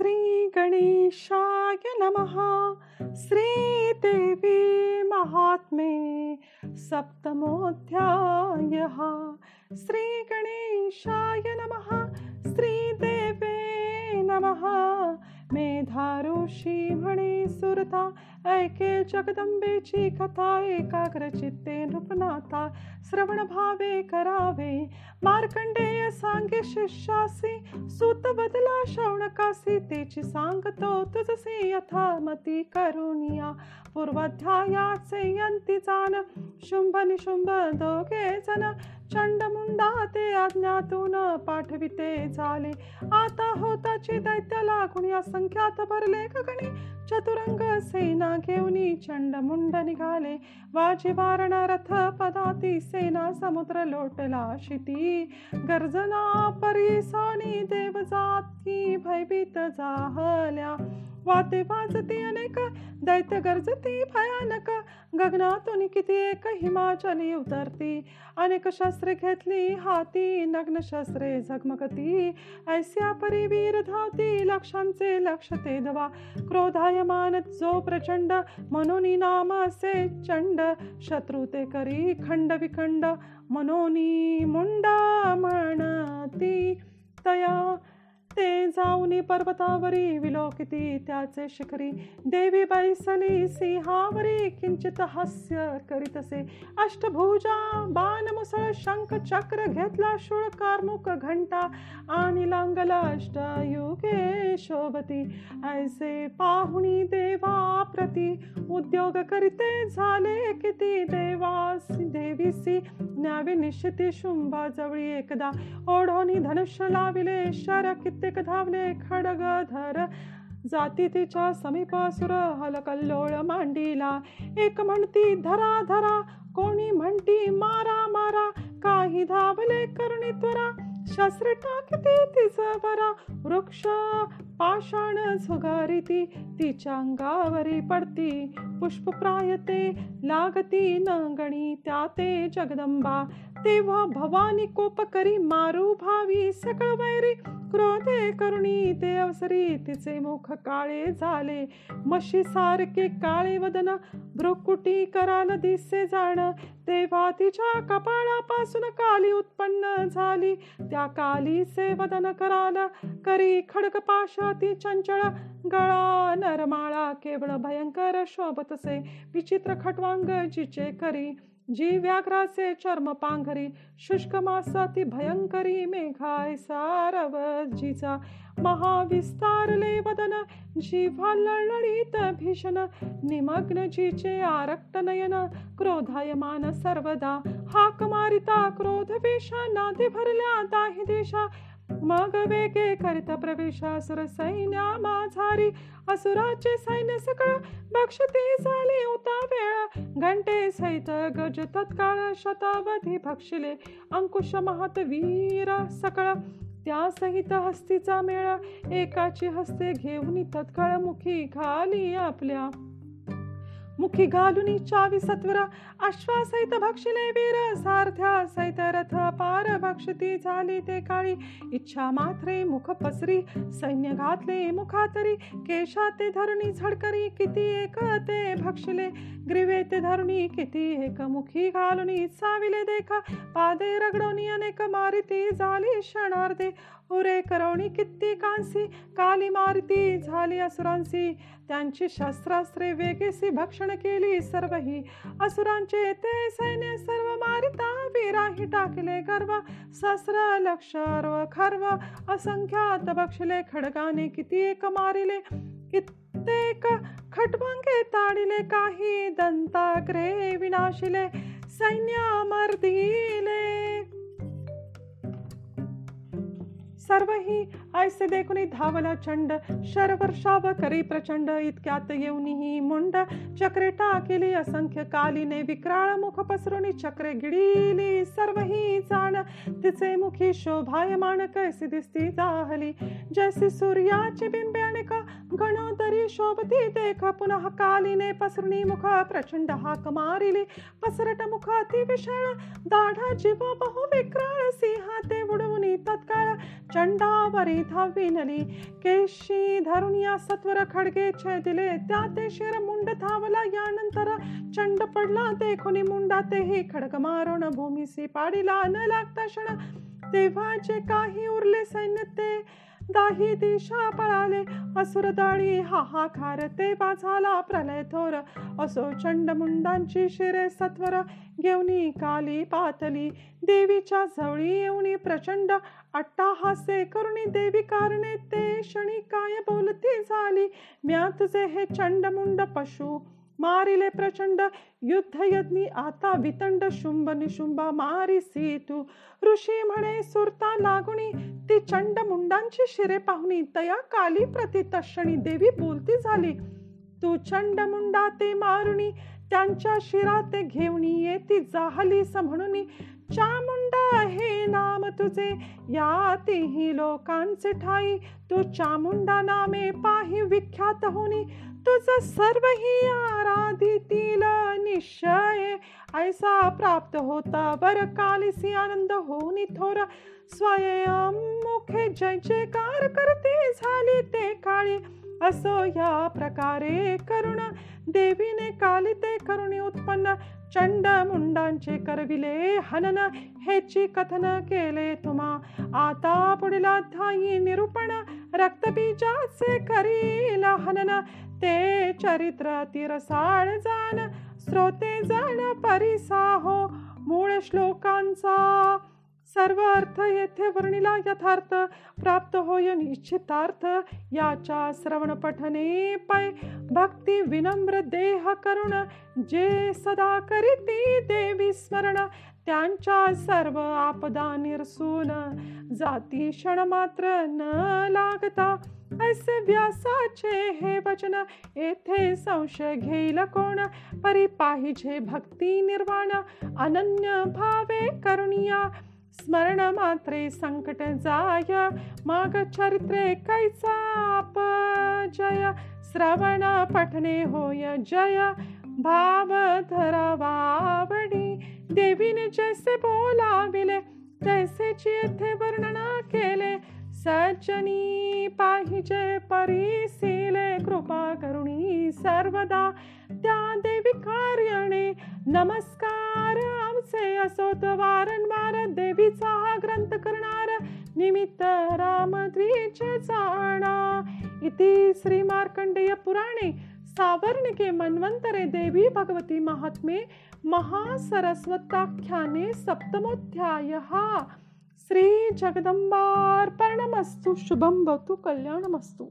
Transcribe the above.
श्रीगणेशाय नमः। श्रीदेवी महात्मे सप्तमोऽध्यायः। श्रीगणेशाय नमः। श्रीदेवे नमः। मेधारुषी म्हणे सुरता ऐके जगदंबेची कथा एकाग्र चित्ते नृपनाथा श्रवण भावे करावे। मार्कंडेय सांगे शिष्यासी सूत बदला शौणकासी तेची सांगतो तुझसे यथामती करुणिया. पूर्वाध्यायाचे यंती जाण शुंभ निशुंभ दोघे जण चंडमुंडा ते आज्ञातून पाठविते झाले. आता होताची दैत्य लागून असंख्यात भरले गगणी चतुरंग सेना घेऊनी चंडमुंड निघाले. वाजी वारण रथ पदाती सेना समुद्र लोटला शिती. गर्जना परिसानी देव जाती भयभीत जाहल्या. वाते वाजती अनेक दैत्य गर्जती भयानक. गगनातून किती एक हिमाचली उतरती. अनेक शस्त्रे घेतली हाती नग्न शस्त्रे झगमगती. ऐस्या परिवीर धावती लक्षांचे लक्ष ते दवा क्रोधायमान जो प्रचंड मनोनी नाम असे चंड. शत्रू ते करी खंड विखंड मनोनी मुंडा म्हणती मौनी पर्वतावरी विलोकिती त्याचे शिखरी देवी बैसली सिंहावरी किंचित हास्य करीतसे अष्टभुजा बाण मुसळ शंख चक्र घेतला शूळ कार्मुक घंटा आणि लांगला अष्टयुगे शोभती ऐसे पाहुणी देवा प्रती उद्योग करीते झाले किती देवास देवीसी न्यावी निश्चिती शुंभा जवळी एकदा. ओढोनी धनुष्य लाविले शर कित्येक धावले खडग धर जाती तिच्या समीपासुर हलकल्लोळ मांडीला. एक म्हणती धरा धरा कोणी म्हणती मारा मारा काही धावले करुणी त्वरा. शस्त्र टाकते तिचं बरा. वृक्ष पाषाण झुगारिती तिच्या अंगावरी पडती पुष्प प्रायते लागती नगणी त्या ते जगदंबा. तेव्हा भवानी कोप करी मारू भावी सकळ वैरी. क्रोधे करुणी ते अवसरी तिचे मुख काळे झाले. मशी सारखे काळे वदन भ्रुकुटी कराल दिसे जाण. तेव्हा तिच्या कपाळापासून काली उत्पन्न झाली. त्या कालीचे वदन कराल करी खडक पाशाती चंचळ. गळा नरमाळा केवळ भयंकर शोभतसे विचित्र खटवांग जिचे करी जी व्याघ्राचे चर्म पांघरी शुष्क मासाती भयंकरी मेघाय सारव जिचा महाविस्तारले वदन जीवा लळीत भीषण निमग्न जिचे आरक्त नयन क्रोधायमान सर्वदा हाक मारिता क्रोध वेषा नादी भरल्या दाही देशा मग वेगे करिता प्रवेशासुर सैन्या माझारी. असुराचे सैन्य सकळ भक्षते झाले उता वेळा. घंटे सहित गज तत्काळ शतावधी भक्षिले. अंकुश महात वीर सकळ. त्या सहित हस्तीचा मेळा. एकाची हस्ते घेऊन तत्काळ मुखी आपल्या. मुखी घालून चावी सत्वर अश्वासहित भक्षिले वीर सारथ्या सहित रथ पार भक्षती झाली ते काळी इच्छा मात्रे मुख पसरी सैन्य घातले मुखातरी केशा ते धरुणी झडकरी किती एक ते भक्षिले ग्रीवे ते धरुणी किती एक मुखी घालून चाविले देखा पादे रगडोनी अनेक मारिती झाली क्षणार्धे उरे करवणी किती कांसी काली मारती झाली असुरांसी त्यांची शस्त्रास्त्रे वेगेसी भक्षण केली सर्वही. असुरांचे ते सैन्य सर्व मारिता वीराही टाकले गर्व. सस्र लक्ष खर्व असंख्यात बक्षले खडगाने किती एक मारिले. कित्येक खटवांगे ताडिले काही दंताग्रे विनाशिले. सैन्य सर्व ही ऐसे देखुनी धावला चंड शरवर्षाव करी प्रचंड इतक्यात येऊनही मुंड चक्रे टाकेली असंख्य कालीने विक्राळ मुख पसरुनी चक्रे गिळीली सर्वही जाण तिचे मुखी शोभायमान कैसी दिसती जाहली जैसी सूर्याची बिंबे का गणोदरी शोभती देख पुनः कालीने पसरुनी मुख प्रचंड हाक मारिली पसरट मुख अति विशाळ दाढा जीव बहु विक्राळ सिंहाते ते तत्काळ चंडावरी व्यथा विनली केशी धरून या सत्वर खडगे दिले त्या ते शिर मुंड थावला यानंतर चंड पडला. ते कोणी मुंडा तेही खडग मारून भूमीसी पाडीला. न लागता क्षण तेव्हा जे काही उरले सैन्य ते दाही दिशा पळाले. असुर दळी हाहाकार ते झाला प्रलय थोर. असो चंडमुंडांची शिरे सत्वर घेऊनी काली पातली. देवीच्या जवळी येऊनी प्रचंड अट्टाहासे करुणी देवी कारणे ते क्षणी काय बोलती झाली. म्या तुझे हे चंडमुंड पशु मारिले प्रचंड युद्ध यज्ञी आता वितंड शुंभ निशुंभा मारी तू ऋषी म्हणे सुरता लागुणी ती चंड मुंडांची शिरे पाहुणी तया काली प्रति तक्षणी देवी बोलती झाली. तू चंड मुंडा ते मारुणी त्यांच्या शिरा ते घेऊनी येती जाहली म्हणून. चामुंडा हे नाम तुझे या तेही लोकांचे ठाई. तू चामुंडा नामे पाही विख्यात होनी. तुझ सर्वही आराधितील निश्चय ऐसा प्राप्त होता बर कालिसी आनंद होनी थोर स्वयं मुखे जय जयकार करते झाली ते काळी. असो या प्रकारे करुण. देवीने काली ते करुणी उत्पन्न. चंड मुंडांचे करविले हनन. हेची कथन केले तुम्हा. आता पुढील अध्यायी निरूपण. रक्तबीजाचे करी हनन ते चरित्र तिरसाळ जाण श्रोते परिसा परिसाहो मूळ श्लोकांचा सर्व अर्थ येथे वर्णिला यथार्थ प्राप्त होय निश्चितार्थ. याच्या श्रवण पठने पै भक्ती विनम्र देह करुण जे सदा करीती देवी स्मरण त्यांच्या सर्व आपदा निरसून. जाती क्षण मात्र न लागता ऐसे व्यासाचे हे वचन येथे संशय घेईल कोण? परी पाहिजे भक्ती निर्वाण अनन्य भावे करुणिया. स्मरण मात्रे संकट जाय माग चरित्रे कैचा जय श्रवण पठने होय जय भाव धरावावडी देवीने जैसे बोलाविले तैसेची येथे वर्णना केले सज्जनी पाहिजे परिसिले कृपा करुणी सर्वदा त्या देवी कार्याने नमस्कार आमचे असोत वारंवार देवीचा हा ग्रंथ करणार निमित्त रामद्विज जाणा इति श्री मार्कंडेय पुराणे सावर्णिके मन्वंतरे देवी भगवती महात्मे महासरस्वताख्याने सप्तमोध्यायः श्री जगदंबार्पणमस्तु शुभं भवतु कल्याणमस्तु.